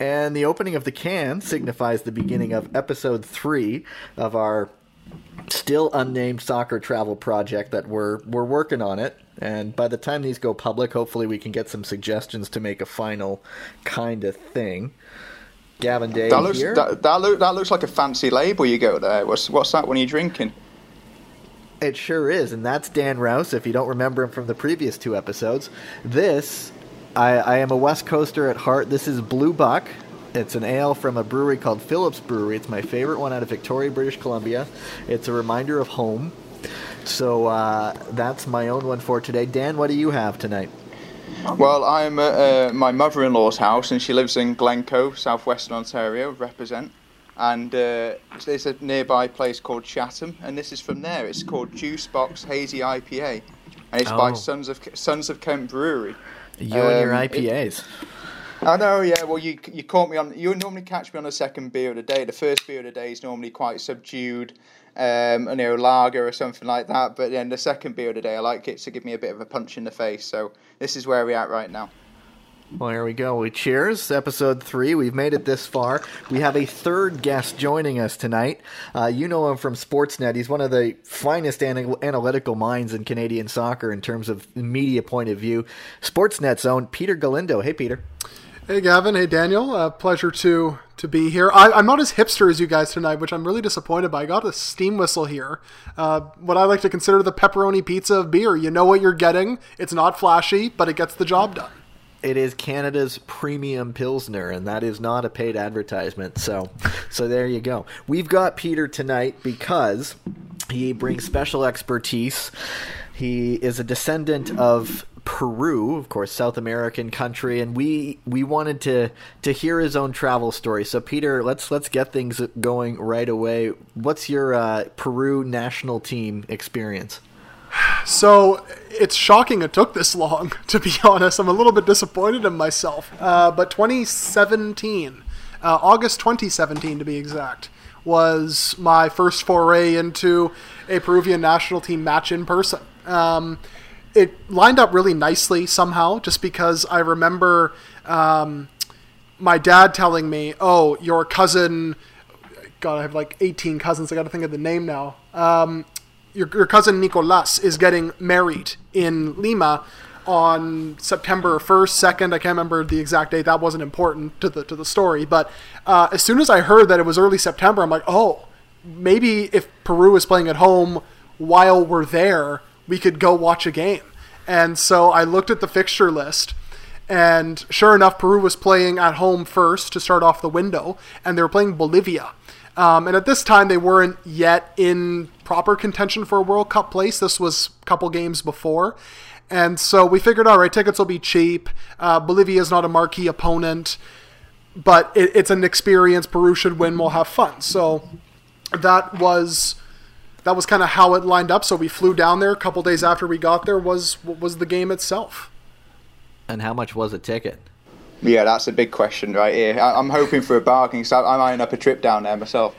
And the opening of the can signifies the beginning of episode three of our still unnamed soccer travel project that we're we're working on it. And by the time these go public, hopefully we can get some suggestions to make a final kind of thing. Gavin Day That looks here. that, that, look, that looks like a fancy label you got there. What's what's that when you're drinking? It sure is, and that's Dan Rouse. If you don't remember him from the previous two episodes, this I, I am a West Coaster at heart. This is Blue Buck. It's an ale from a brewery called Phillips Brewery. It's my favorite one out of Victoria, British Columbia. It's a reminder of home. So uh, that's my own one for today. Dan, what do you have tonight? Well, I'm at uh, my mother-in-law's house, and she lives in Glencoe, southwestern Ontario. Represent, and uh, there's a nearby place called Chatham, and this is from there. It's called Juice Box Hazy IPA, and it's by Oh. Sons of Sons of Kent Brewery. You and your Um, it- IPAs. I know, yeah. Well, you you caught me on. You normally catch me on the second beer of the day. The first beer of the day is normally quite subdued, um, you know, lager or something like that. But then the second beer of the day, I like it to give me a bit of a punch in the face. So this is where we're at right now. Well, here we go. We cheers. Episode three. We've made it this far. We have a third guest joining us tonight. Uh, you know him from Sportsnet. He's one of the finest ana- analytical minds in Canadian soccer in terms of media point of view. Sportsnet's own Peter Galindo. Hey, Peter. Hey Gavin, hey Daniel, uh, pleasure to to be here. I, I'm not as hipster as you guys tonight, which I'm really disappointed by. I got a steam whistle here, uh, what I like to consider the pepperoni pizza of beer. You know what you're getting. It's not flashy, but it gets the job done. It is Canada's premium pilsner, and that is not a paid advertisement. So, so there you go. We've got Peter tonight because he brings special expertise. He is a descendant of Peru, of course, South American country, and we we wanted to to hear his own travel story. So, Peter, let's let's get things going right away. What's your uh, Peru national team experience? So it's shocking it took this long, to be honest. I'm a little bit disappointed in myself. Uh, but 2017, uh, August 2017 to be exact, was my first foray into a Peruvian national team match in person. Um, it lined up really nicely somehow, just because I remember um, my dad telling me, "Oh, your cousin." God, I have like 18 cousins. I got to think of the name now. Um, your, your cousin Nicolas is getting married in Lima on September 1st, 2nd. I can't remember the exact date. That wasn't important to the to the story. But uh, as soon as I heard that it was early September, I'm like, oh, maybe if Peru is playing at home while we're there, we could go watch a game. And so I looked at the fixture list. And sure enough, Peru was playing at home first to start off the window, and they were playing Bolivia. Um, and at this time, they weren't yet in proper contention for a World Cup place. This was a couple games before. And so we figured, all right, tickets will be cheap. Uh, Bolivia is not a marquee opponent, but it, it's an experience. Peru should win. We'll have fun. So that was that was kind of how it lined up. So we flew down there. A couple days after we got there was was the game itself. And how much was a ticket? Yeah, that's a big question right here. I, I'm hoping for a bargain because I'm eyeing up a trip down there myself.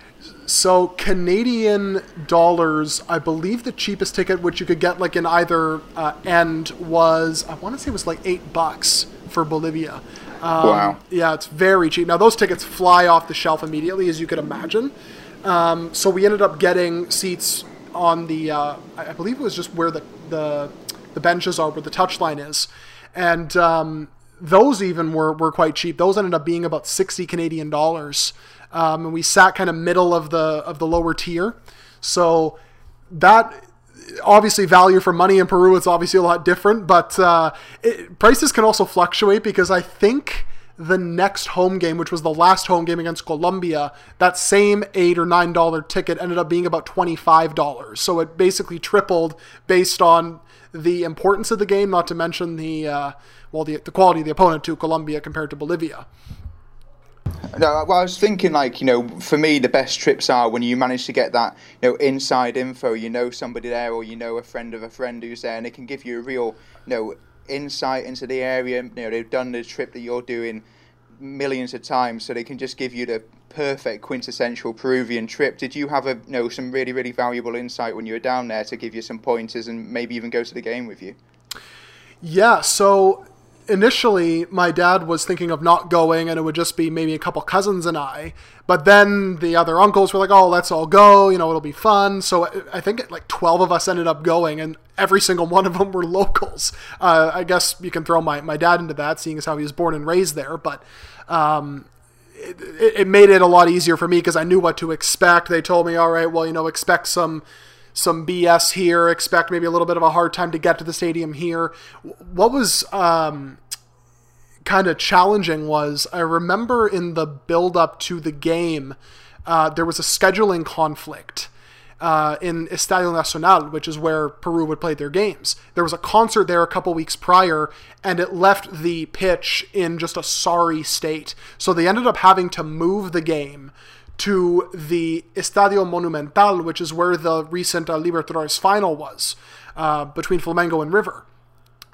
So Canadian dollars, I believe the cheapest ticket, which you could get like in either uh, end, was I want to say it was like eight bucks for Bolivia. Um, Wow. Yeah, it's very cheap. Now those tickets fly off the shelf immediately, as you could imagine. Um, so we ended up getting seats on the, uh, I I believe it was just where the the, the benches are, where the touchline is, and um, those even were, were quite cheap. Those ended up being about sixty Canadian dollars, um, and we sat kind of middle of the of the lower tier. So that obviously value for money in Peru is obviously a lot different, but uh, it, prices can also fluctuate because I think the next home game, which was the last home game against Colombia, that same eight or nine dollar ticket ended up being about twenty five dollars. So it basically tripled based on the importance of the game, not to mention the uh, well the, the quality of the opponent to Colombia compared to Bolivia. No, well, I was thinking, like, you know, for me, the best trips are when you manage to get that, you know, inside info. You know somebody there, or you know a friend of a friend who's there, and it can give you a real, you know, insight into the area. You know, they've done the trip that you're doing millions of times, so they can just give you the perfect quintessential Peruvian trip. Did you have a, you know, some really, really valuable insight when you were down there to give you some pointers and maybe even go to the game with you? Yeah, so initially my dad was thinking of not going and it would just be maybe a couple cousins and I. But then the other uncles were like, "Oh, let's all go, you know, it'll be fun." So I think like 12 of us ended up going and every single one of them were locals. Uh, I guess you can throw my, my dad into that seeing as how he was born and raised there, but um, it, it made it a lot easier for me because I knew what to expect. They told me, "All right, well, you know, expect some some BS here. Expect maybe a little bit of a hard time to get to the stadium here. What was um, kind of challenging was I remember in the build up to the game, uh, there was a scheduling conflict. Uh, in Estadio Nacional, which is where Peru would play their games. There was a concert there a couple weeks prior, and it left the pitch in just a sorry state. So they ended up having to move the game to the Estadio Monumental, which is where the recent uh, Libertadores final was uh, between Flamengo and River.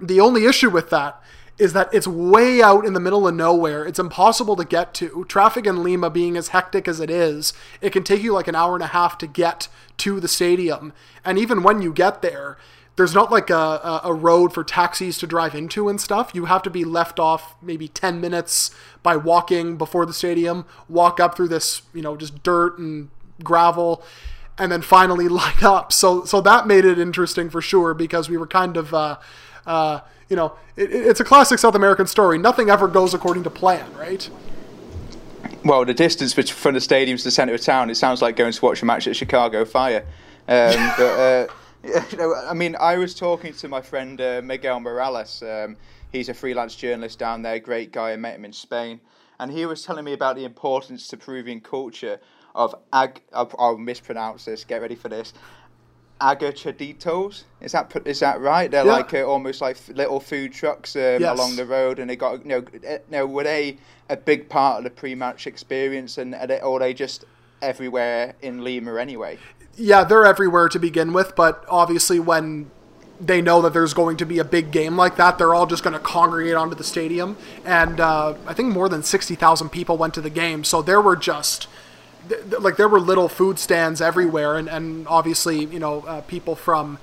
The only issue with that is that it's way out in the middle of nowhere. It's impossible to get to. Traffic in Lima being as hectic as it is, it can take you like an hour and a half to get to the stadium. And even when you get there, there's not like a, a road for taxis to drive into and stuff. You have to be left off maybe 10 minutes by walking before the stadium, walk up through this, you know, just dirt and gravel, and then finally line up. So, so that made it interesting for sure because we were kind of, uh, uh, you know, it, it's a classic South American story. Nothing ever goes according to plan, right? Well, the distance from the stadium to the centre of town, it sounds like going to watch a match at Chicago Fire. Um, but, uh, you know, I mean, I was talking to my friend uh, Miguel Morales. Um, he's a freelance journalist down there, great guy. I met him in Spain, and he was telling me about the importance to Peruvian culture of ag. I'll, I'll mispronounce this. Get ready for this. Agachaditos, is that is that right? They're yeah. like uh, almost like little food trucks um, yes. along the road, and they got you know, you uh, know were they a big part of the pre-match experience, and are they, or are they just everywhere in Lima anyway? yeah, they're everywhere to begin with, but obviously when they know that there's going to be a big game like that, they're all just going to congregate onto the stadium. And uh, I think more than 60,000 people went to the game. So there were just, like, there were little food stands everywhere. And, and obviously, you know, uh, people from,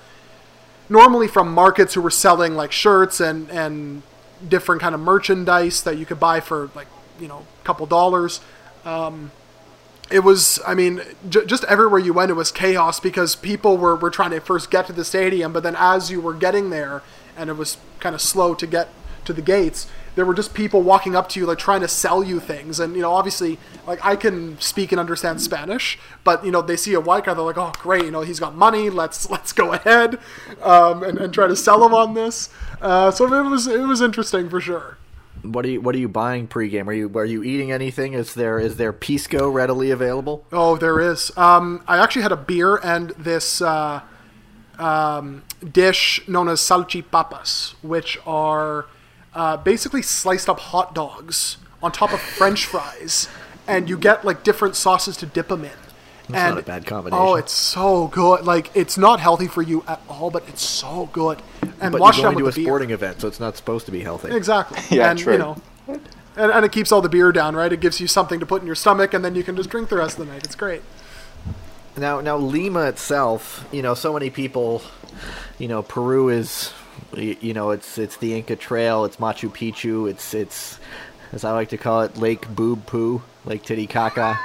normally from markets who were selling, like, shirts and, and different kind of merchandise that you could buy for, like, you know, a couple dollars. Um, it was i mean j- just everywhere you went it was chaos because people were, were trying to first get to the stadium but then as you were getting there and it was kind of slow to get to the gates there were just people walking up to you like trying to sell you things and you know obviously like i can speak and understand spanish but you know they see a white guy they're like oh great you know he's got money let's let's go ahead um, and, and try to sell him on this uh, so it was it was interesting for sure what are you What are you buying pregame? Are you Are you eating anything? Is there Is there pisco readily available? Oh, there is. Um, I actually had a beer and this uh, um, dish known as salchipapas, which are uh, basically sliced up hot dogs on top of French fries, and you get like different sauces to dip them in. That's and, not a bad combination. Oh, it's so good. Like it's not healthy for you at all, but it's so good. And but wash you're going to a sporting event, so it's not supposed to be healthy. Exactly. yeah, and, true. You know, and, and it keeps all the beer down, right? It gives you something to put in your stomach, and then you can just drink the rest of the night. It's great. Now, now Lima itself, you know, so many people, you know, Peru is, you know, it's it's the Inca Trail, it's Machu Picchu, it's it's as I like to call it, Lake Boob Poo, Lake Titicaca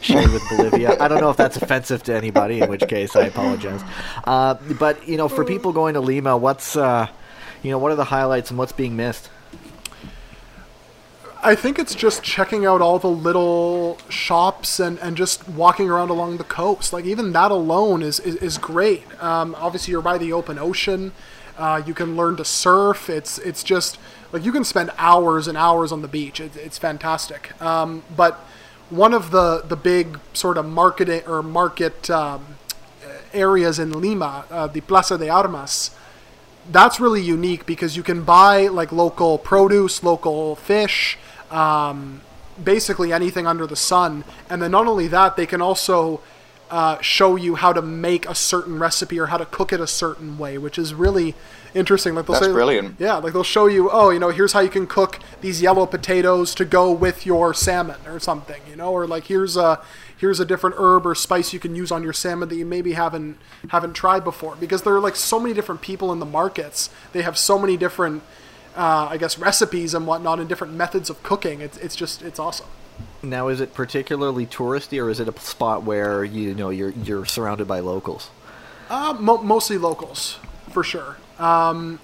shared with Bolivia. I don't know if that's offensive to anybody, in which case I apologize. Uh, but you know, for people going to Lima, what's uh, you know, what are the highlights and what's being missed? I think it's just checking out all the little shops and, and just walking around along the coast. Like even that alone is is, is great. Um, obviously, you're by the open ocean. Uh, you can learn to surf. It's it's just like you can spend hours and hours on the beach. It, it's fantastic. Um, but one of the the big sort of marketing or market um, areas in Lima, uh, the Plaza de Armas, that's really unique because you can buy like local produce, local fish, um, basically anything under the sun, and then not only that, they can also uh, show you how to make a certain recipe or how to cook it a certain way, which is really interesting. Like they'll That's say, brilliant. Yeah, like they'll show you, oh, you know, here's how you can cook these yellow potatoes to go with your salmon or something, you know, or like here's a here's a different herb or spice you can use on your salmon that you maybe haven't haven't tried before because there are like so many different people in the markets. They have so many different uh, I guess recipes and whatnot and different methods of cooking. It's it's just it's awesome. Now, is it particularly touristy, or is it a spot where you know you're you're surrounded by locals? Uh, mo- mostly locals, for sure. Um,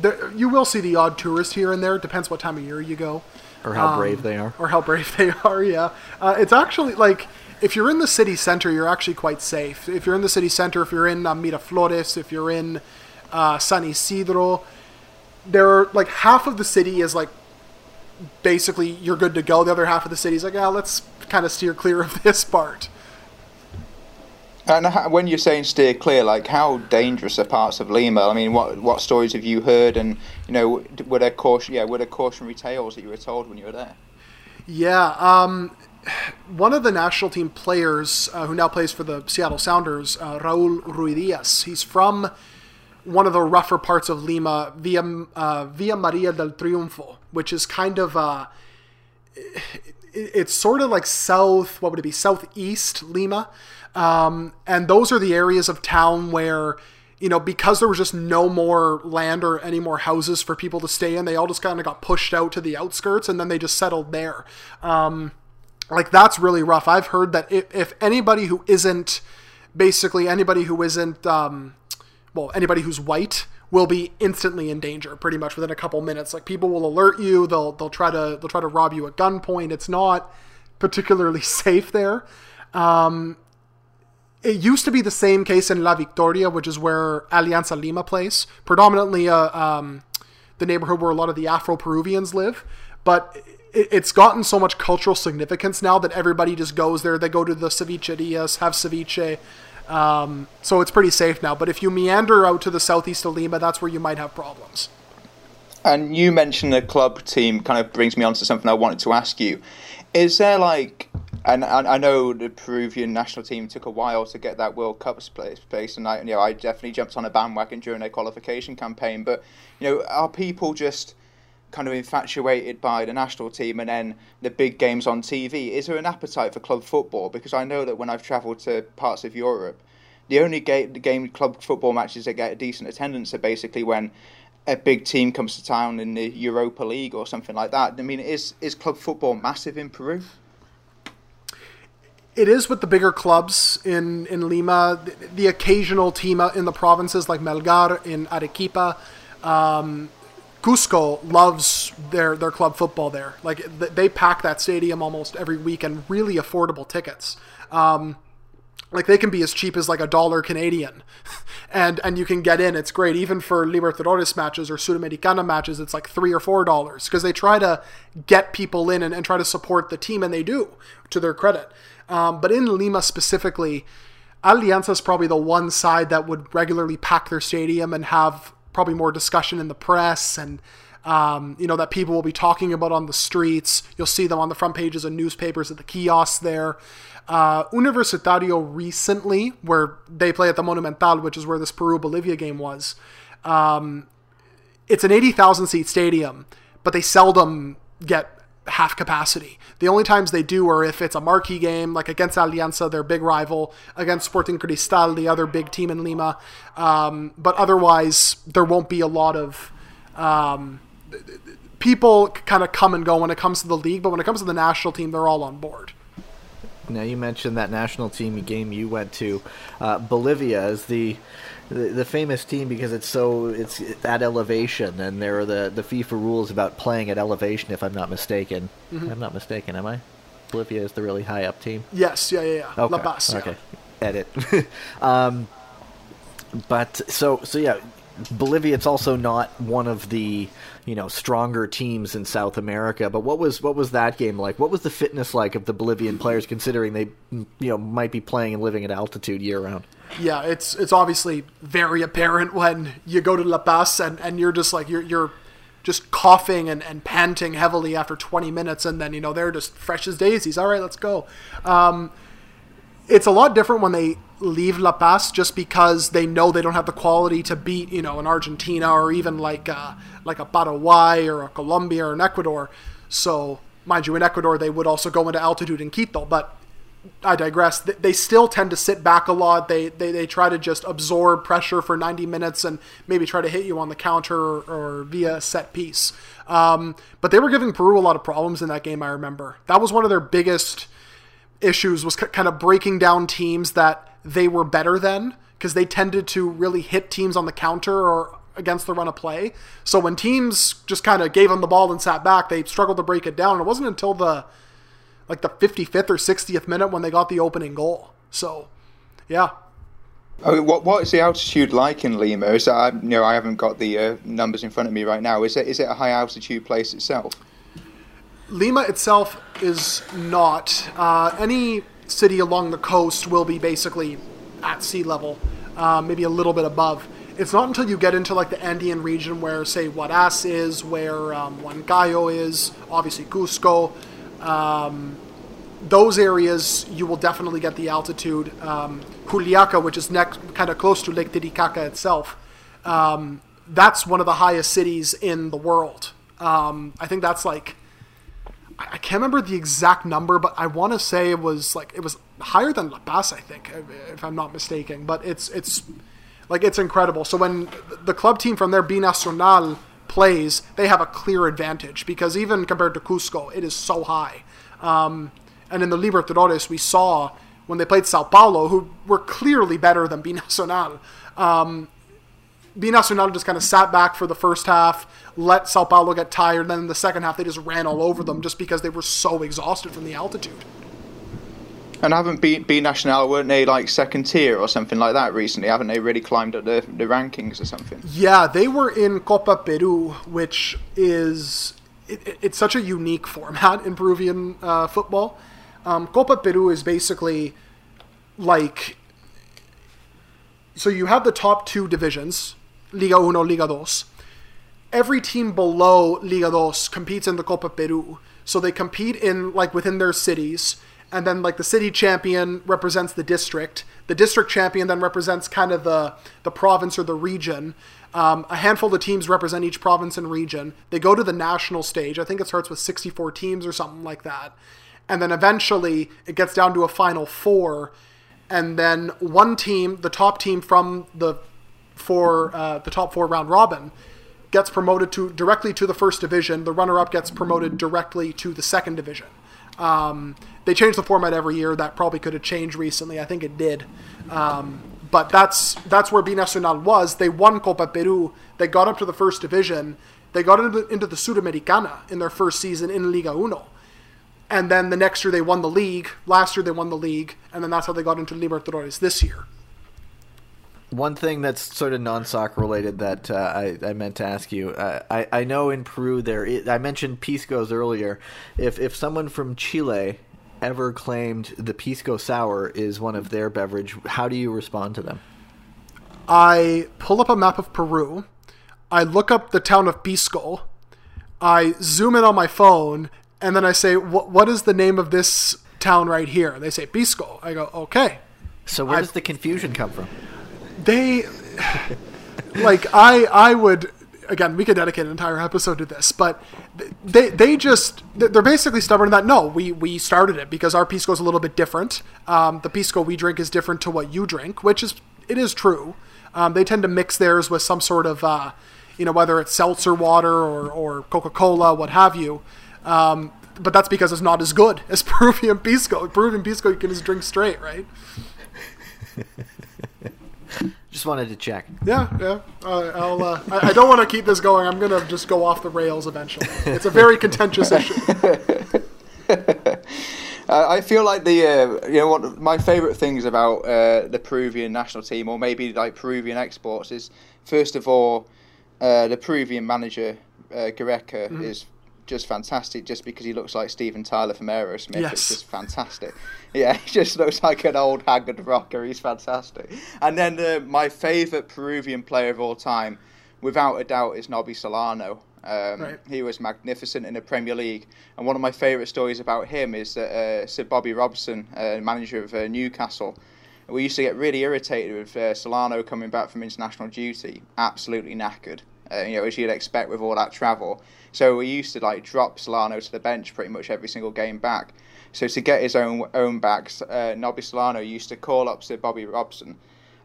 there, you will see the odd tourist here and there. It depends what time of year you go. Or how Um, brave they are? Or how brave they are, yeah. Uh, it's actually like if you're in the city center, you're actually quite safe. If you're in the city center, if you're in uh, Miraflores, if you're in uh, San Isidro, there are like half of the city is like basically you're good to go. The other half of the city is like, yeah, let's kind of steer clear of this part. And when you're saying steer clear, like how dangerous are parts of Lima? I mean, what what stories have you heard? And you know, were there caution? Yeah, were there cautionary tales that you were told when you were there? Yeah, um, one of the national team players uh, who now plays for the Seattle Sounders, uh, Raul Ruidiaz. He's from one of the rougher parts of Lima, Villa uh, Villa Maria del Triunfo, which is kind of uh, it- it's sort of like south. What would it be? Southeast Lima, um, and those are the areas of town where. You know, because there was just no more land or any more houses for people to stay in, they all just kind of got pushed out to the outskirts, and then they just settled there. Um, like that's really rough. I've heard that if, if anybody who isn't basically anybody who isn't um, well anybody who's white will be instantly in danger pretty much within a couple minutes. Like people will alert you. They'll they'll try to they'll try to rob you at gunpoint. It's not particularly safe there. Um, it used to be the same case in La Victoria, which is where Alianza Lima plays, predominantly uh, um, the neighborhood where a lot of the Afro Peruvians live. But it's gotten so much cultural significance now that everybody just goes there. They go to the cevicherias, have ceviche. Um, so it's pretty safe now. But if you meander out to the southeast of Lima, that's where you might have problems. And you mentioned the club team kind of brings me on to something I wanted to ask you. Is there like, and I, know the Peruvian national team took a while to get that World Cup place, place and I, you know, I definitely jumped on a bandwagon during their qualification campaign. But you know, are people just kind of infatuated by the national team and then the big games on TV? Is there an appetite for club football? Because I know that when I've travelled to parts of Europe, the only game, the game club football matches that get a decent attendance are basically when a big team comes to town in the Europa League or something like that. I mean, is is club football massive in Peru? It is with the bigger clubs in, in Lima, the, the occasional team in the provinces like Melgar in Arequipa. Um, Cusco loves their, their club football there. Like they pack that stadium almost every week and really affordable tickets. Um, like they can be as cheap as like a dollar Canadian, and and you can get in. It's great even for Libertadores matches or Sudamericana matches. It's like three or four dollars because they try to get people in and, and try to support the team, and they do to their credit. Um, but in Lima specifically, Alianza is probably the one side that would regularly pack their stadium and have probably more discussion in the press and um, you know that people will be talking about on the streets. You'll see them on the front pages of newspapers at the kiosks there. Uh, Universitario recently, where they play at the Monumental, which is where this Peru Bolivia game was. Um, it's an eighty thousand seat stadium, but they seldom get half capacity. The only times they do are if it's a marquee game, like against Alianza, their big rival, against Sporting Cristal, the other big team in Lima. Um, but otherwise, there won't be a lot of um, people kind of come and go when it comes to the league. But when it comes to the national team, they're all on board. Now you mentioned that national team game you went to. Uh, Bolivia is the, the the famous team because it's so it's at elevation, and there are the the FIFA rules about playing at elevation. If I'm not mistaken, I'm not mistaken, am I? Bolivia is the really high up team. Yes, yeah, yeah, yeah. Okay. La Paz. Okay. Edit. um, but so so yeah, Bolivia. It's also not one of the you know stronger teams in South America. But what was what was that game like? What was the fitness like of the Bolivian players, considering they you know might be playing and living at altitude year round? Yeah, it's it's obviously very apparent when you go to La Paz and, and you're just like you're you're just coughing and, and panting heavily after 20 minutes and then you know they're just fresh as daisies. All right, let's go. Um, it's a lot different when they leave La Paz just because they know they don't have the quality to beat you know an Argentina or even like uh, like a Paraguay or a Colombia or an Ecuador. So mind you, in Ecuador they would also go into altitude in Quito, but I digress. They still tend to sit back a lot. They, they they try to just absorb pressure for 90 minutes and maybe try to hit you on the counter or, or via set piece. Um, but they were giving Peru a lot of problems in that game. I remember that was one of their biggest issues was kind of breaking down teams that they were better than because they tended to really hit teams on the counter or against the run of play. So when teams just kind of gave them the ball and sat back, they struggled to break it down. And it wasn't until the like the 55th or 60th minute when they got the opening goal. So, yeah. I what what is the altitude like in Lima? Is that, you know I haven't got the uh, numbers in front of me right now. Is it is it a high altitude place itself? Lima itself is not. Uh, any city along the coast will be basically at sea level, uh, maybe a little bit above. It's not until you get into like the Andean region where, say, Huaraz is, where um, Huancayo is, obviously Cusco. Um, those areas you will definitely get the altitude. Um, Juliaca, which is next, kind of close to Lake Titicaca itself, um, that's one of the highest cities in the world. Um, I think that's like I can't remember the exact number, but I want to say it was like it was higher than La Paz, I think, if I'm not mistaken. But it's it's like it's incredible. So when the club team from there, Binacional, plays, they have a clear advantage because even compared to Cusco, it is so high. Um, and in the Libertadores, we saw when they played Sao Paulo, who were clearly better than Binacional. Um, Binacional just kind of sat back for the first half, let Sao Paulo get tired, and then in the second half they just ran all over them just because they were so exhausted from the altitude. And haven't B, B National weren't they like second tier or something like that recently? Haven't they really climbed up the, the rankings or something? Yeah, they were in Copa Peru, which is it, it's such a unique format in Peruvian uh, football. Um, Copa Peru is basically like so you have the top two divisions, Liga Uno, Liga Dos. Every team below Liga Dos competes in the Copa Peru, so they compete in like within their cities and then like the city champion represents the district. The district champion then represents kind of the the province or the region. Um, a handful of teams represent each province and region. They go to the national stage. I think it starts with 64 teams or something like that. And then eventually it gets down to a final four. And then one team, the top team from the four, uh, the top four round robin, gets promoted to directly to the first division. The runner up gets promoted directly to the second division. Um, they change the format every year. That probably could have changed recently. I think it did. Um, but that's that's where Binacional was. They won Copa Peru. They got up to the first division. They got into, into the Sudamericana in their first season in Liga Uno. And then the next year they won the league. Last year they won the league. And then that's how they got into Libertadores this year. One thing that's sort of non-soccer related that uh, I, I, meant to ask you, uh, I, I know in Peru there, I mentioned piscos earlier. If if someone from Chile ever claimed the pisco sour is one of their beverage, how do you respond to them? I pull up a map of Peru. I look up the town of Pisco. I zoom in on my phone, and then I say, "What is the name of this town right here?" They say Pisco. I go, "Okay." So where I, does the confusion come from? They like I I would again we could dedicate an entire episode to this, but they they just they're basically stubborn in that no we we started it because our pisco is a little bit different. Um, the pisco we drink is different to what you drink, which is it is true. Um, they tend to mix theirs with some sort of uh, you know whether it's seltzer water or or Coca Cola, what have you. Um, but that's because it's not as good as Peruvian pisco. Peruvian pisco you can just drink straight, right? Just wanted to check. Yeah, yeah. Uh, I'll. Uh, I, I, don't want to keep this going. I'm gonna just go off the rails eventually. It's a very contentious issue. I feel like the uh, you know what my favourite things about uh, the Peruvian national team, or maybe like Peruvian exports, is first of all uh, the Peruvian manager uh, Gareca mm-hmm. is just fantastic just because he looks like Steven Tyler from Aerosmith. Yes. It's just fantastic. Yeah, he just looks like an old haggard rocker. He's fantastic. And then uh, my favourite Peruvian player of all time, without a doubt, is Nobby Solano. Um, right. He was magnificent in the Premier League. And one of my favourite stories about him is that uh, Sir Bobby Robson, uh, manager of uh, Newcastle, we used to get really irritated with uh, Solano coming back from international duty, absolutely knackered uh, you know, as you'd expect with all that travel. So we used to like drop Solano to the bench pretty much every single game back. So to get his own own back, uh, Nobby Solano used to call up Sir Bobby Robson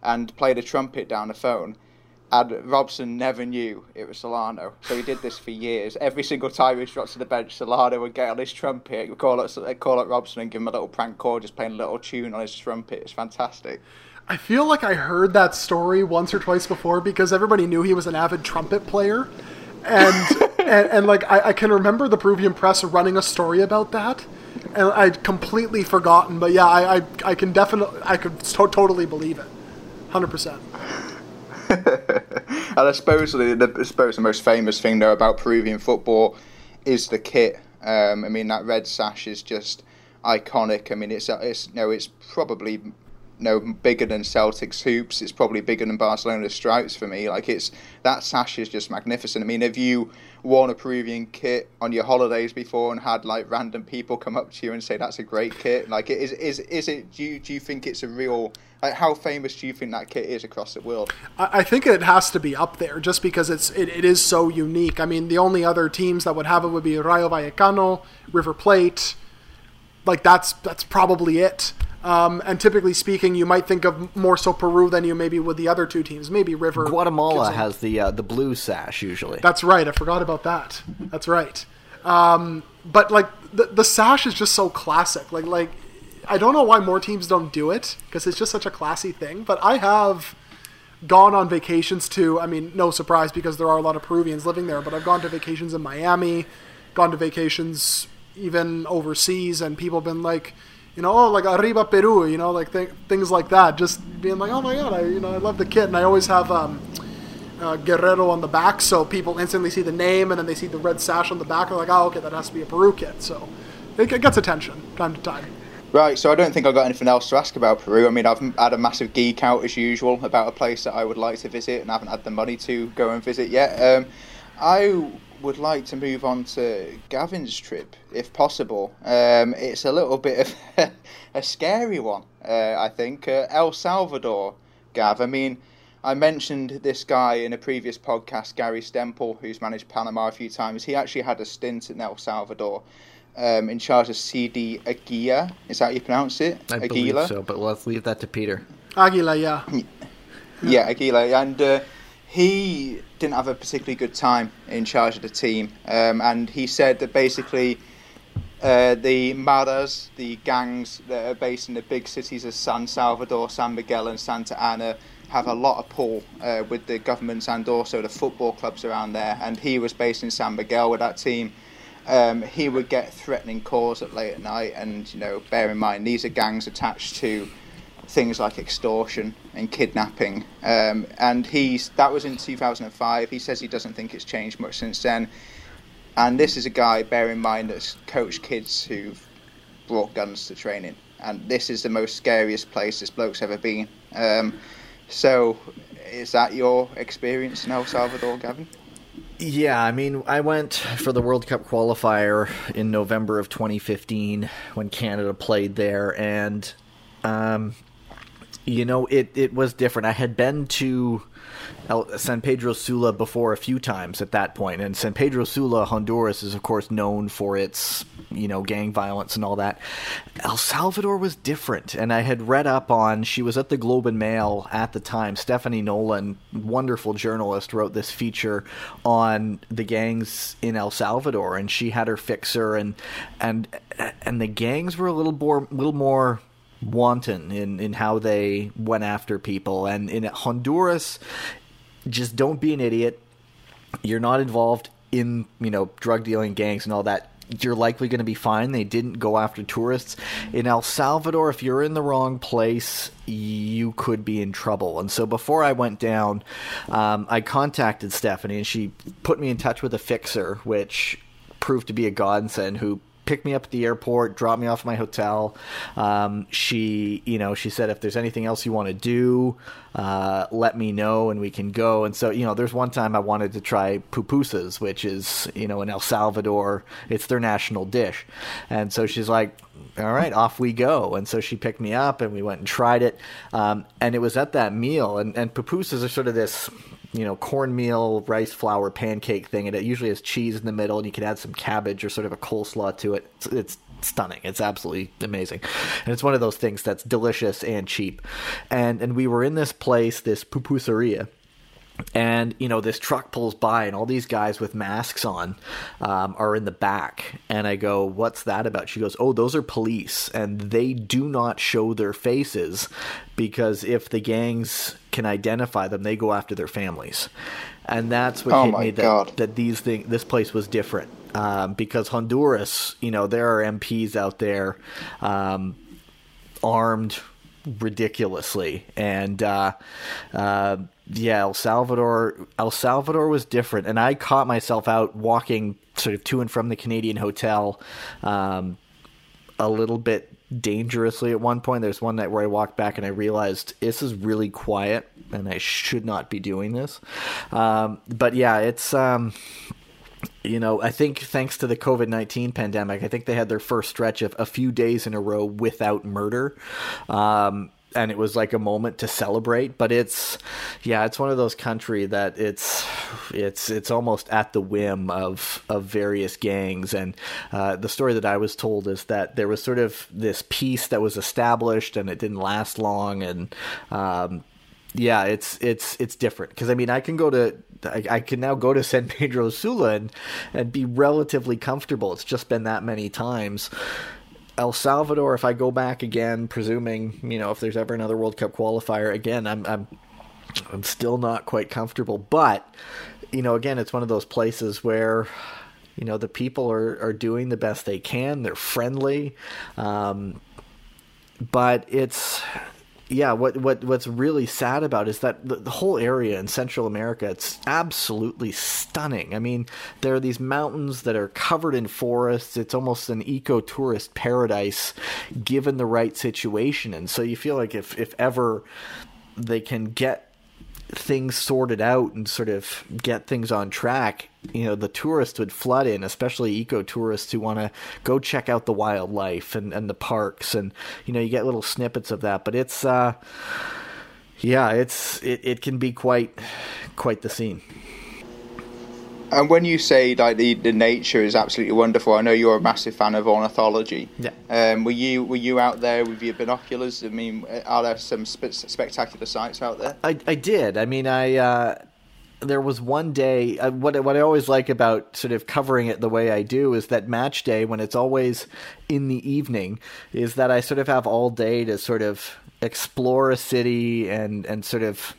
and play the trumpet down the phone. And Robson never knew it was Solano. So he did this for years. Every single time he was dropped to the bench, Solano would get on his trumpet, call up, call up Robson and give him a little prank call, just playing a little tune on his trumpet. It's fantastic. I feel like I heard that story once or twice before because everybody knew he was an avid trumpet player. And, and, and, like, I, I can remember the Peruvian press running a story about that and I'd completely forgotten. But yeah, I, I, I can definitely, I could to- totally believe it, hundred percent. And I suppose the, I suppose the most famous thing though about Peruvian football is the kit. Um, I mean that red sash is just iconic. I mean it's it's no, it's probably no bigger than Celtic's hoops. It's probably bigger than Barcelona's stripes for me. Like it's that sash is just magnificent. I mean, have you worn a Peruvian kit on your holidays before and had like random people come up to you and say that's a great kit? Like, is is is it? Do you do you think it's a real? Like, how famous do you think that kit is across the world? I, think it has to be up there just because it's it, it is so unique. I mean, the only other teams that would have it would be Rayo Vallecano, River Plate. Like that's that's probably it. Um, and typically speaking, you might think of more so Peru than you maybe with the other two teams. Maybe River. Guatemala has the uh, the blue sash usually. That's right. I forgot about that. That's right. Um, but like the the sash is just so classic. Like like I don't know why more teams don't do it because it's just such a classy thing. But I have gone on vacations to. I mean, no surprise because there are a lot of Peruvians living there. But I've gone to vacations in Miami, gone to vacations even overseas, and people have been like you know, oh, like arriba Peru, you know, like th- things like that. Just being like, oh my god, I, you know, I love the kit, and I always have um, uh, Guerrero on the back, so people instantly see the name, and then they see the red sash on the back, and they're like, oh, okay, that has to be a Peru kit. So it, it gets attention time to time. Right, so I don't think I've got anything else to ask about Peru. I mean, I've had a massive geek out as usual about a place that I would like to visit, and haven't had the money to go and visit yet. Um, I would like to move on to Gavin's trip, if possible. Um, it's a little bit of a scary one, uh, I think. Uh, El Salvador, Gav. I mean, I mentioned this guy in a previous podcast, Gary Stempel, who's managed Panama a few times. He actually had a stint in El Salvador. Um, in charge of CD Aguila. Is that how you pronounce it? I Aguila? believe so, but let's leave that to Peter. Aguila, yeah. Yeah, Aguila. And uh, he didn't have a particularly good time in charge of the team, um, and he said that basically uh, the maras, the gangs that are based in the big cities of San Salvador, San Miguel, and Santa Ana, have a lot of pull uh, with the governments and also the football clubs around there. And he was based in San Miguel with that team. Um, he would get threatening calls at late at night, and you know, bear in mind these are gangs attached to things like extortion and kidnapping. Um, and he's that was in 2005. He says he doesn't think it's changed much since then. And this is a guy, bear in mind, that's coached kids who've brought guns to training. And this is the most scariest place this bloke's ever been. Um, so, is that your experience in El Salvador, Gavin? Yeah, I mean, I went for the World Cup qualifier in November of 2015 when Canada played there, and um, you know, it, it was different. I had been to El, San Pedro Sula before a few times at that point, and San Pedro Sula, Honduras, is of course known for its you know gang violence and all that. El Salvador was different, and I had read up on. She was at the Globe and Mail at the time. Stephanie Nolen, wonderful journalist, wrote this feature on the gangs in El Salvador, and she had her fixer, and and and the gangs were a little more little more wanton in, in how they went after people. And in Honduras, just don't be an idiot. You're not involved in, you know, drug dealing gangs and all that. You're likely going to be fine. They didn't go after tourists. In El Salvador, if you're in the wrong place, you could be in trouble. And so before I went down, um, I contacted Stephanie and she put me in touch with a fixer, which proved to be a godsend who picked me up at the airport, dropped me off my hotel. Um, she, you know, she said if there's anything else you want to do, uh, let me know and we can go. And so, you know, there's one time I wanted to try pupusas, which is, you know, in El Salvador, it's their national dish. And so she's like, all right, off we go. And so she picked me up and we went and tried it. Um, and it was at that meal. And, and pupusas are sort of this you know cornmeal rice flour pancake thing, and it usually has cheese in the middle, and you can add some cabbage or sort of a coleslaw to it. It's, it's stunning. It's absolutely amazing, and it's one of those things that's delicious and cheap. And and we were in this place, this pupuseria and you know this truck pulls by and all these guys with masks on um, are in the back. And i go what's that about? She goes oh those are police and they do not show their faces because if the gangs can identify them they go after their families. And that's what Oh hit me that, God. that these thing this place was different um, because honduras you know there are mps out there um, armed ridiculously. And uh, uh, yeah el salvador el salvador was different and i caught myself out walking sort of to and from the canadian hotel um, a little bit dangerously at one point there's one night where i walked back and i realized this is really quiet and i should not be doing this um, but yeah it's um, you know, I think thanks to the COVID 19 pandemic, I think they had their first stretch of a few days in a row without murder. Um, and it was like a moment to celebrate, but it's, yeah, it's one of those country that it's, it's, it's almost at the whim of, of various gangs. And, uh, the story that I was told is that there was sort of this peace that was established and it didn't last long. And, um, yeah, it's it's it's different because I mean I can go to I, I can now go to San Pedro Sula and and be relatively comfortable. It's just been that many times. El Salvador, if I go back again, presuming you know if there's ever another World Cup qualifier again, I'm I'm I'm still not quite comfortable. But you know, again, it's one of those places where you know the people are are doing the best they can. They're friendly, um, but it's yeah, what what what's really sad about is that the, the whole area in Central America it's absolutely stunning. I mean, there are these mountains that are covered in forests. It's almost an eco-tourist paradise given the right situation. And so you feel like if if ever they can get things sorted out and sort of get things on track, you know, the tourists would flood in, especially ecotourists who want to go check out the wildlife and, and the parks. And, you know, you get little snippets of that. But it's, uh, yeah, it's, it, it can be quite, quite the scene. And when you say like the, the nature is absolutely wonderful, I know you're a massive fan of ornithology. Yeah. Um, were you were you out there with your binoculars? I mean, are there some spe- spectacular sights out there? I, I did. I mean, I uh, there was one day. Uh, what what I always like about sort of covering it the way I do is that match day when it's always in the evening is that I sort of have all day to sort of explore a city and and sort of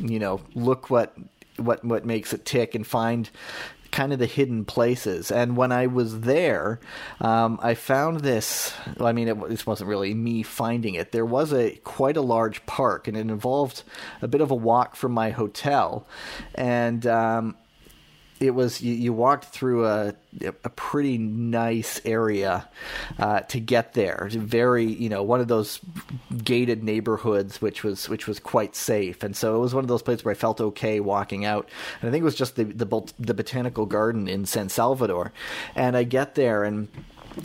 you know look what what what makes it tick and find kind of the hidden places. And when I was there, um, I found this. Well, I mean, it, this wasn't really me finding it. There was a quite a large park, and it involved a bit of a walk from my hotel, and. Um, it was you, you walked through a a pretty nice area uh, to get there. Very you know one of those gated neighborhoods, which was which was quite safe, and so it was one of those places where I felt okay walking out. And I think it was just the the, the botanical garden in San Salvador, and I get there and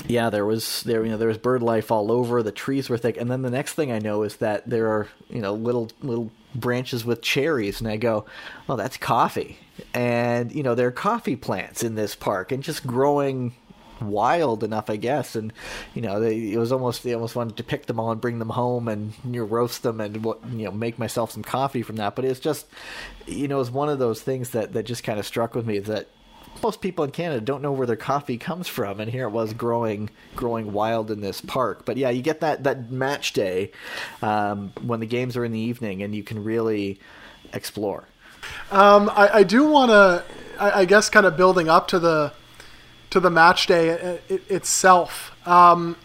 yeah, there was there you know there was bird life all over. The trees were thick, and then the next thing I know is that there are you know little little branches with cherries, and I go, oh, that's coffee, and you know there are coffee plants in this park, and just growing wild enough, I guess. And you know, they, it was almost they almost wanted to pick them all and bring them home and you know, roast them and you know make myself some coffee from that. But it's just you know, it's one of those things that that just kind of struck with me that most people in Canada don't know where their coffee comes from, and here it was growing growing wild in this park. But yeah, you get that that match day um, when the games are in the evening, and you can really explore. Um, I, I do want to, I, I guess, kind of building up to the to the match day it, it, itself, um,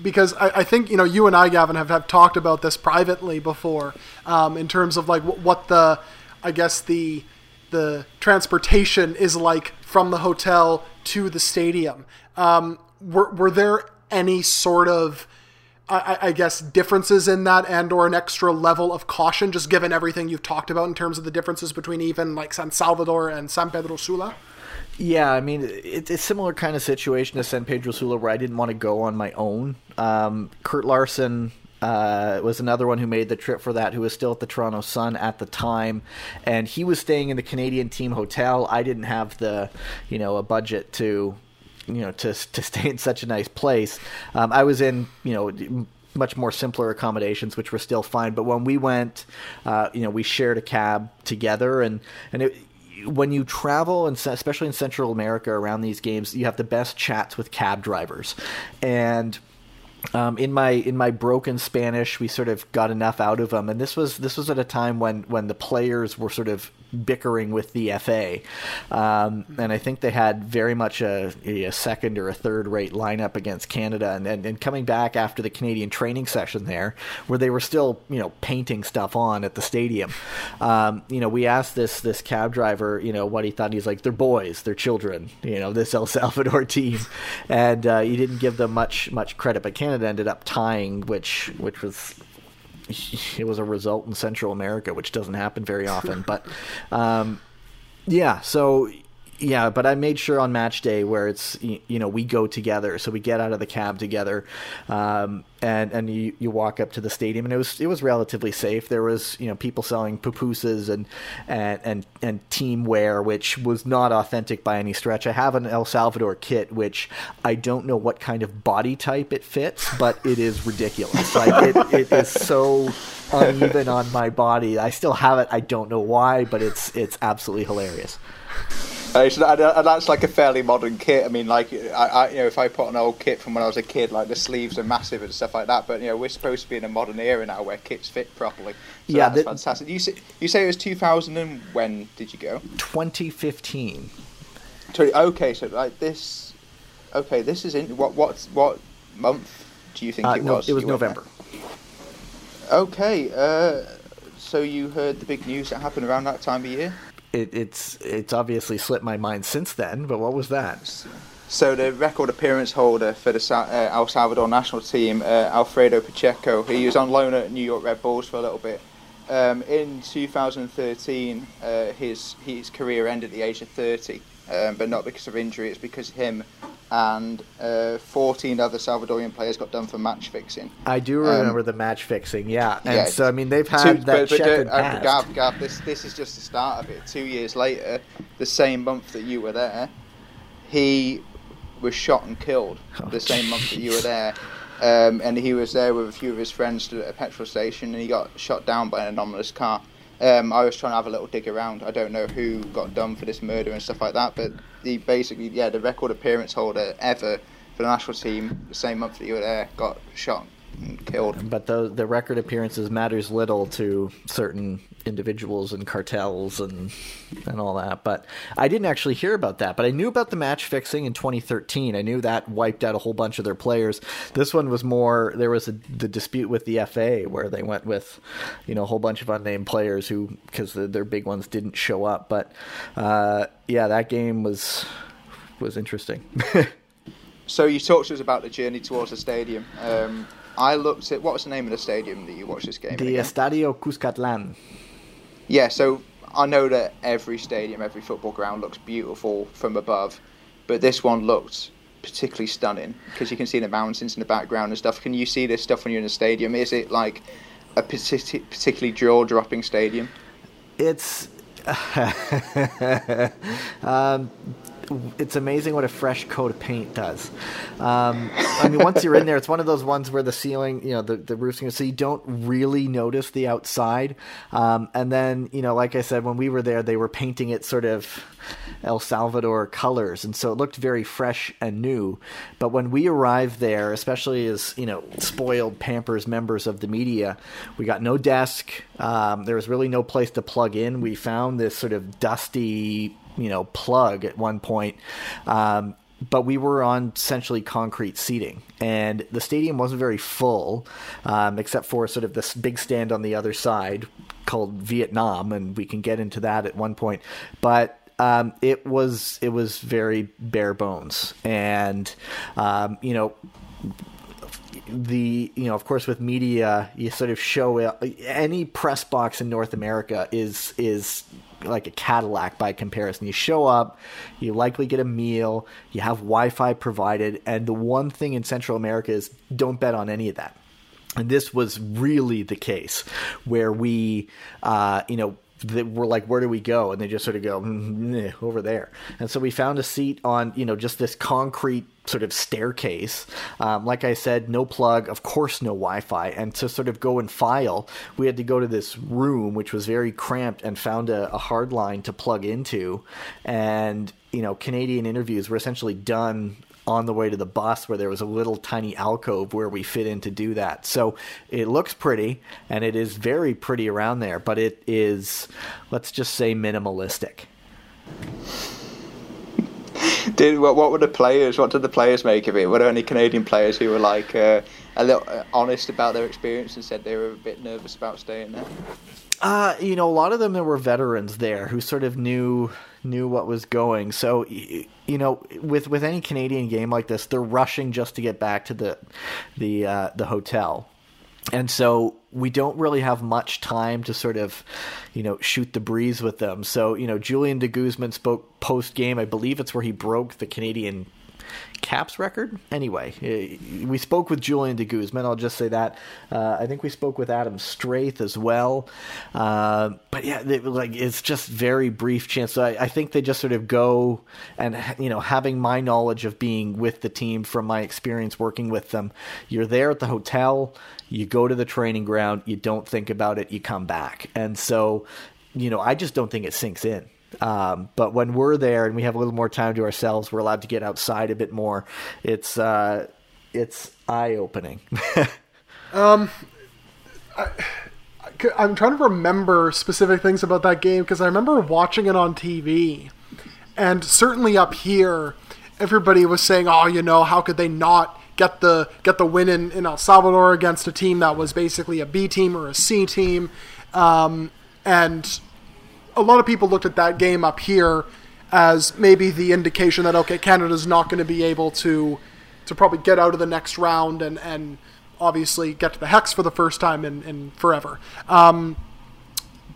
because I, I think you know you and I, Gavin, have, have talked about this privately before, um, in terms of like what the, I guess the the transportation is like from the hotel to the stadium. Um, were were there any sort of I, I guess differences in that and or an extra level of caution just given everything you've talked about in terms of the differences between even like San Salvador and San Pedro Sula? Yeah, I mean, it's a similar kind of situation to San Pedro Sula where I didn't want to go on my own. Um, Kurt Larson uh, was another one who made the trip for that, who was still at the Toronto Sun at the time, and he was staying in the Canadian team hotel. I didn't have the, you know, a budget to, you know, to to stay in such a nice place. Um, I was in, you know. Much more simpler accommodations, which were still fine. But when we went, uh, you know, we shared a cab together, and and it, when you travel, and especially in Central America around these games, you have the best chats with cab drivers, and um, in my in my broken Spanish, we sort of got enough out of them, and this was this was at a time when when the players were sort of bickering with the FA, um, and I think they had very much a, a second or a third rate lineup against Canada, and, and, and coming back after the Canadian training session there, where they were still you know painting stuff on at the stadium, um, you know we asked this this cab driver you know what he thought. He's like they're boys, they're children, you know this El Salvador team, and uh, he didn't give them much much credit, but Canada ended up tying, which which was it was a result in Central America, which doesn't happen very often. but um, yeah, so yeah, but I made sure on match day where it's you know we go together, so we get out of the cab together, um, and and you, you walk up to the stadium, and it was it was relatively safe. There was you know people selling pupusas and and and and team wear, which was not authentic by any stretch. I have an El Salvador kit, which I don't know what kind of body type it fits, but it is ridiculous. like it, it is so uneven on my body. I still have it. I don't know why, but it's it's absolutely hilarious. Uh, and that's like a fairly modern kit. I mean, like, I, I, you know, if I put an old kit from when I was a kid, like the sleeves are massive and stuff like that. But you know, we're supposed to be in a modern era now where kits fit properly. So yeah, that's the, fantastic. You say you say it was 2000 and when did you go? 2015. Okay, so like this. Okay, this is in what what what month do you think uh, it no, was? It was November. Okay, uh, so you heard the big news that happened around that time of year? It, it's it's obviously slipped my mind since then. But what was that? So the record appearance holder for the uh, El Salvador national team, uh, Alfredo Pacheco, he was on loan at New York Red Bulls for a little bit. Um, in 2013, uh, his his career ended at the age of 30, um, but not because of injury. It's because him and uh, 14 other Salvadorian players got done for match fixing. I do remember um, the match fixing, yeah. And yeah, so, I mean, they've had two, that but, but checkered uh. Gav, Gav, this, this is just the start of it. Two years later, the same month that you were there, he was shot and killed oh, the same geez. month that you were there. Um, and he was there with a few of his friends at a petrol station, and he got shot down by an anomalous car. Um, I was trying to have a little dig around. I don't know who got done for this murder and stuff like that, but the basically yeah the record appearance holder ever for the national team the same month that you were there got shot killed. But the the record appearances matters little to certain individuals and cartels and and all that. But I didn't actually hear about that. But I knew about the match fixing in 2013. I knew that wiped out a whole bunch of their players. This one was more. There was a, the dispute with the FA where they went with, you know, a whole bunch of unnamed players who because the, their big ones didn't show up. But uh, yeah, that game was was interesting. so you talked to us about the journey towards the stadium. Um, I looked at what was the name of the stadium that you watched this game? The Estadio Cuscatlan. Yeah, so I know that every stadium, every football ground looks beautiful from above, but this one looked particularly stunning because you can see the mountains in the background and stuff. Can you see this stuff when you're in the stadium? Is it like a particularly jaw-dropping stadium? It's um, it's amazing what a fresh coat of paint does. Um, I mean, once you're in there, it's one of those ones where the ceiling, you know, the the roofing, so you don't really notice the outside. Um, and then, you know, like I said, when we were there, they were painting it sort of El Salvador colors, and so it looked very fresh and new. But when we arrived there, especially as you know, spoiled Pampers members of the media, we got no desk. Um, there was really no place to plug in. We found this sort of dusty you know plug at one point. Um, but we were on essentially concrete seating, and the stadium wasn't very full, um, except for sort of this big stand on the other side called Vietnam, and we can get into that at one point. But um, it was it was very bare bones, and um, you know the you know of course with media you sort of show any press box in North America is is like a Cadillac by comparison. You show up, you likely get a meal, you have Wi Fi provided, and the one thing in Central America is don't bet on any of that. And this was really the case where we, uh, you know, that we're like, where do we go? And they just sort of go mm, over there. And so we found a seat on, you know, just this concrete sort of staircase. Um, like I said, no plug, of course, no Wi Fi. And to sort of go and file, we had to go to this room, which was very cramped, and found a, a hard line to plug into. And, you know, Canadian interviews were essentially done on the way to the bus where there was a little tiny alcove where we fit in to do that. So it looks pretty and it is very pretty around there, but it is, let's just say, minimalistic. Did what? What were the players? What did the players make of it? Were there any Canadian players who were like uh, a little uh, honest about their experience and said they were a bit nervous about staying there? Uh, you know, a lot of them there were veterans there who sort of knew knew what was going. So, you know, with with any Canadian game like this, they're rushing just to get back to the the uh, the hotel and so we don't really have much time to sort of, you know, shoot the breeze with them. So, you know, Julian de Guzman spoke post game. I believe it's where he broke the Canadian caps record. Anyway, eh, we spoke with Julian de Guzman. I'll just say that. Uh, I think we spoke with Adam Straith as well. Uh, but yeah, they, like it's just very brief chance. So I, I, think they just sort of go and you know having my knowledge of being with the team from my experience working with them. You're there at the hotel. You go to the training ground. You don't think about it. You come back, and so you know I just don't think it sinks in. Um, but when we're there and we have a little more time to ourselves, we're allowed to get outside a bit more. It's uh, it's eye opening. um, I, I'm trying to remember specific things about that game because I remember watching it on TV, and certainly up here, everybody was saying, "Oh, you know, how could they not?" Get the get the win in, in El Salvador against a team that was basically a B team or a C team, um, and a lot of people looked at that game up here as maybe the indication that okay, Canada's not going to be able to to probably get out of the next round and and obviously get to the hex for the first time in, in forever. Um,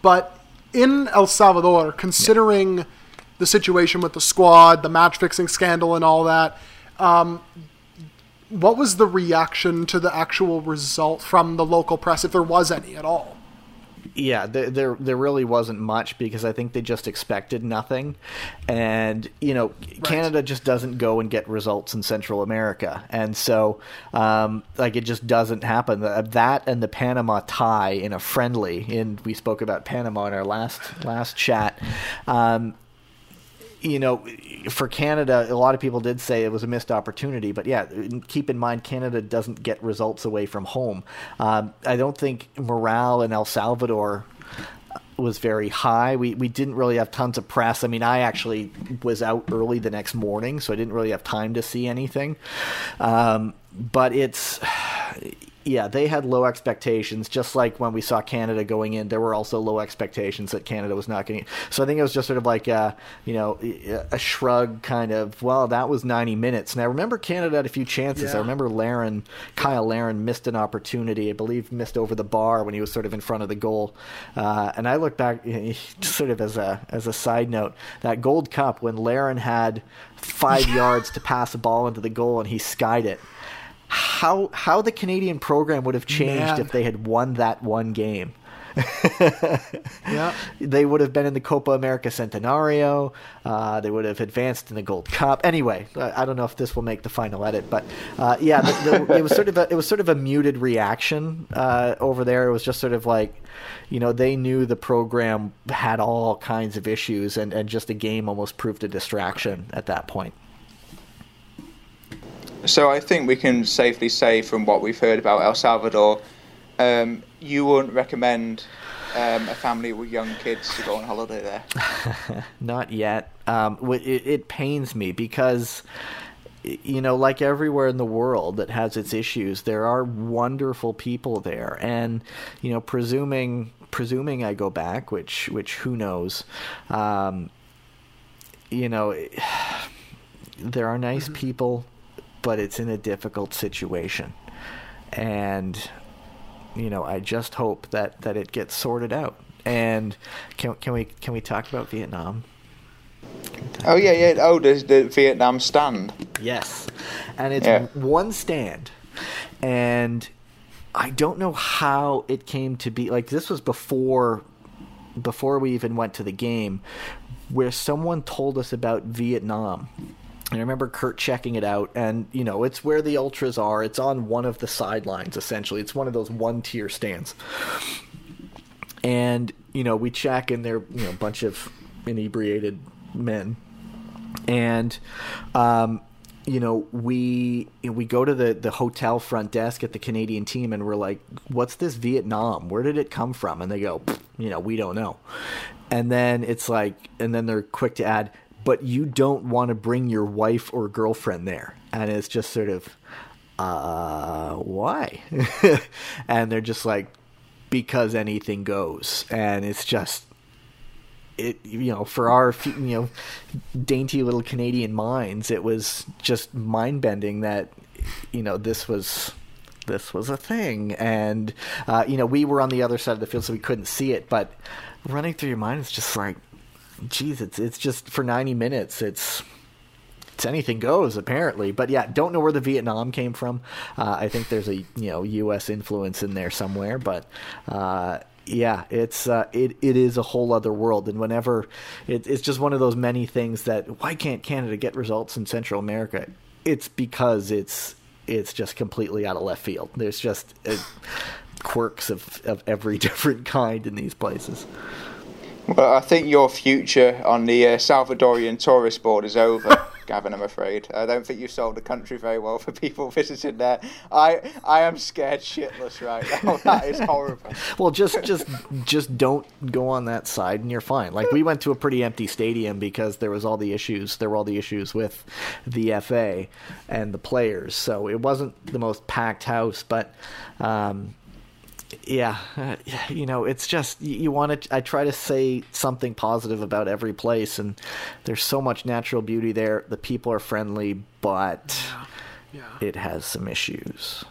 but in El Salvador, considering yeah. the situation with the squad, the match fixing scandal, and all that, um, what was the reaction to the actual result from the local press, if there was any at all? Yeah, there, there, there really wasn't much because I think they just expected nothing, and you know right. Canada just doesn't go and get results in Central America, and so um, like it just doesn't happen. That and the Panama tie in a friendly, and we spoke about Panama in our last last chat. Um, you know, for Canada, a lot of people did say it was a missed opportunity. But yeah, keep in mind, Canada doesn't get results away from home. Um, I don't think morale in El Salvador was very high. We we didn't really have tons of press. I mean, I actually was out early the next morning, so I didn't really have time to see anything. Um, but it's yeah, they had low expectations, just like when we saw Canada going in, there were also low expectations that Canada was not getting. So I think it was just sort of like a, you know, a shrug kind of, well, that was 90 minutes. And I remember Canada had a few chances. Yeah. I remember Larin, Kyle Larin missed an opportunity, I believe missed over the bar when he was sort of in front of the goal. Uh, and I look back, sort of as a, as a side note, that Gold Cup when Larin had five yards to pass a ball into the goal and he skied it how how the Canadian program would have changed Man. if they had won that one game. yeah, they would have been in the Copa America Centenario. Uh, they would have advanced in the Gold Cup. Anyway, I don't know if this will make the final edit, but uh, yeah, the, the, it was sort of a, it was sort of a muted reaction uh, over there. It was just sort of like, you know, they knew the program had all kinds of issues, and, and just a game almost proved a distraction at that point. So I think we can safely say from what we've heard about El Salvador, um, you wouldn't recommend um, a family with young kids to go on holiday there. Not yet. Um, it, it pains me because you know, like everywhere in the world that has its issues, there are wonderful people there, and you know, presuming presuming I go back, which which who knows, um, you know, there are nice mm-hmm. people but it's in a difficult situation. And you know, I just hope that that it gets sorted out. And can can we can we talk about Vietnam? Oh yeah, yeah. Oh, there's the Vietnam stand. Yes, and it's yeah. one stand, and I don't know how it came to be. Like this was before before we even went to the game, where someone told us about Vietnam. And I remember Kurt checking it out, and you know, it's where the ultras are. It's on one of the sidelines, essentially. It's one of those one tier stands. And you know, we check, and they're you know a bunch of inebriated men, and um, you know, we we go to the the hotel front desk at the Canadian team, and we're like, "What's this Vietnam? Where did it come from?" And they go, "You know, we don't know." And then it's like, and then they're quick to add, "But you don't want to bring your wife or girlfriend there," and it's just sort of, uh, why? and they're just like, because anything goes, and it's just it you know for our you know dainty little Canadian minds, it was just mind bending that you know this was this was a thing, and uh, you know we were on the other side of the field, so we couldn't see it, but running through your mind is just like, geez, it's it's just for ninety minutes, it's it's anything goes apparently. But yeah, don't know where the Vietnam came from. Uh, I think there's a you know U.S. influence in there somewhere, but uh, yeah, it's uh, it it is a whole other world. And whenever it, it's just one of those many things that why can't Canada get results in Central America? It's because it's it's just completely out of left field. There's just uh, quirks of of every different kind in these places. Well, I think your future on the uh, Salvadorian tourist board is over. Gavin, I'm afraid. I don't think you sold the country very well for people visiting there. I I am scared shitless right now. That is horrible. well, just just just don't go on that side, and you're fine. Like we went to a pretty empty stadium because there was all the issues. There were all the issues with the FA and the players, so it wasn't the most packed house, but. Um, yeah, uh, you know, it's just you, you want to. I try to say something positive about every place, and there's so much natural beauty there. The people are friendly, but Yeah. Yeah. it has some issues.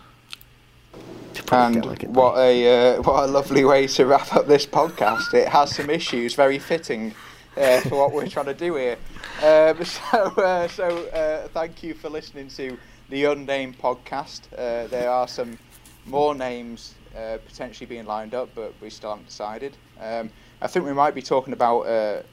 To put it And what a uh, what a lovely way to wrap up this podcast. It has some issues, very fitting uh, for what we're trying to do here. Um, so uh, so uh, thank you for listening to the unnamed podcast. Uh, there are some more names uh, potentially being lined up, but we still haven't decided. Um, I think we might be talking about. Uh,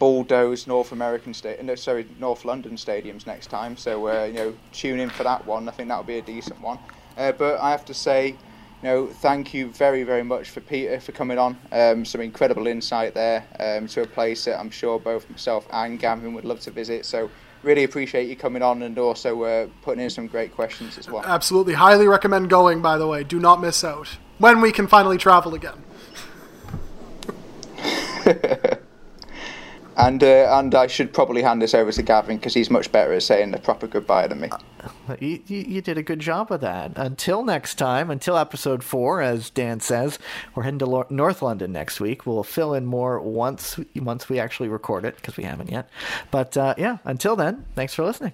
bulldoze North American sta- no, sorry, North London stadiums next time. So uh, you know, tune in for that one. I think that'll be a decent one. Uh, but I have to say, you know, thank you very very much for Peter for coming on. Um, some incredible insight there um, to a place that I'm sure both myself and Gavin would love to visit. So really appreciate you coming on and also uh, putting in some great questions as well. Absolutely. Highly recommend going, by the way. Do not miss out. When we can finally travel again. And uh, and I should probably hand this over to Gavin because he's much better at saying the proper goodbye than me. You, you, you did a good job of that. Until next time, until episode four, as Dan says, we're heading to Lo- North London next week. We'll fill in more once once we actually record it because we haven't yet. But uh, yeah, until then, thanks for listening.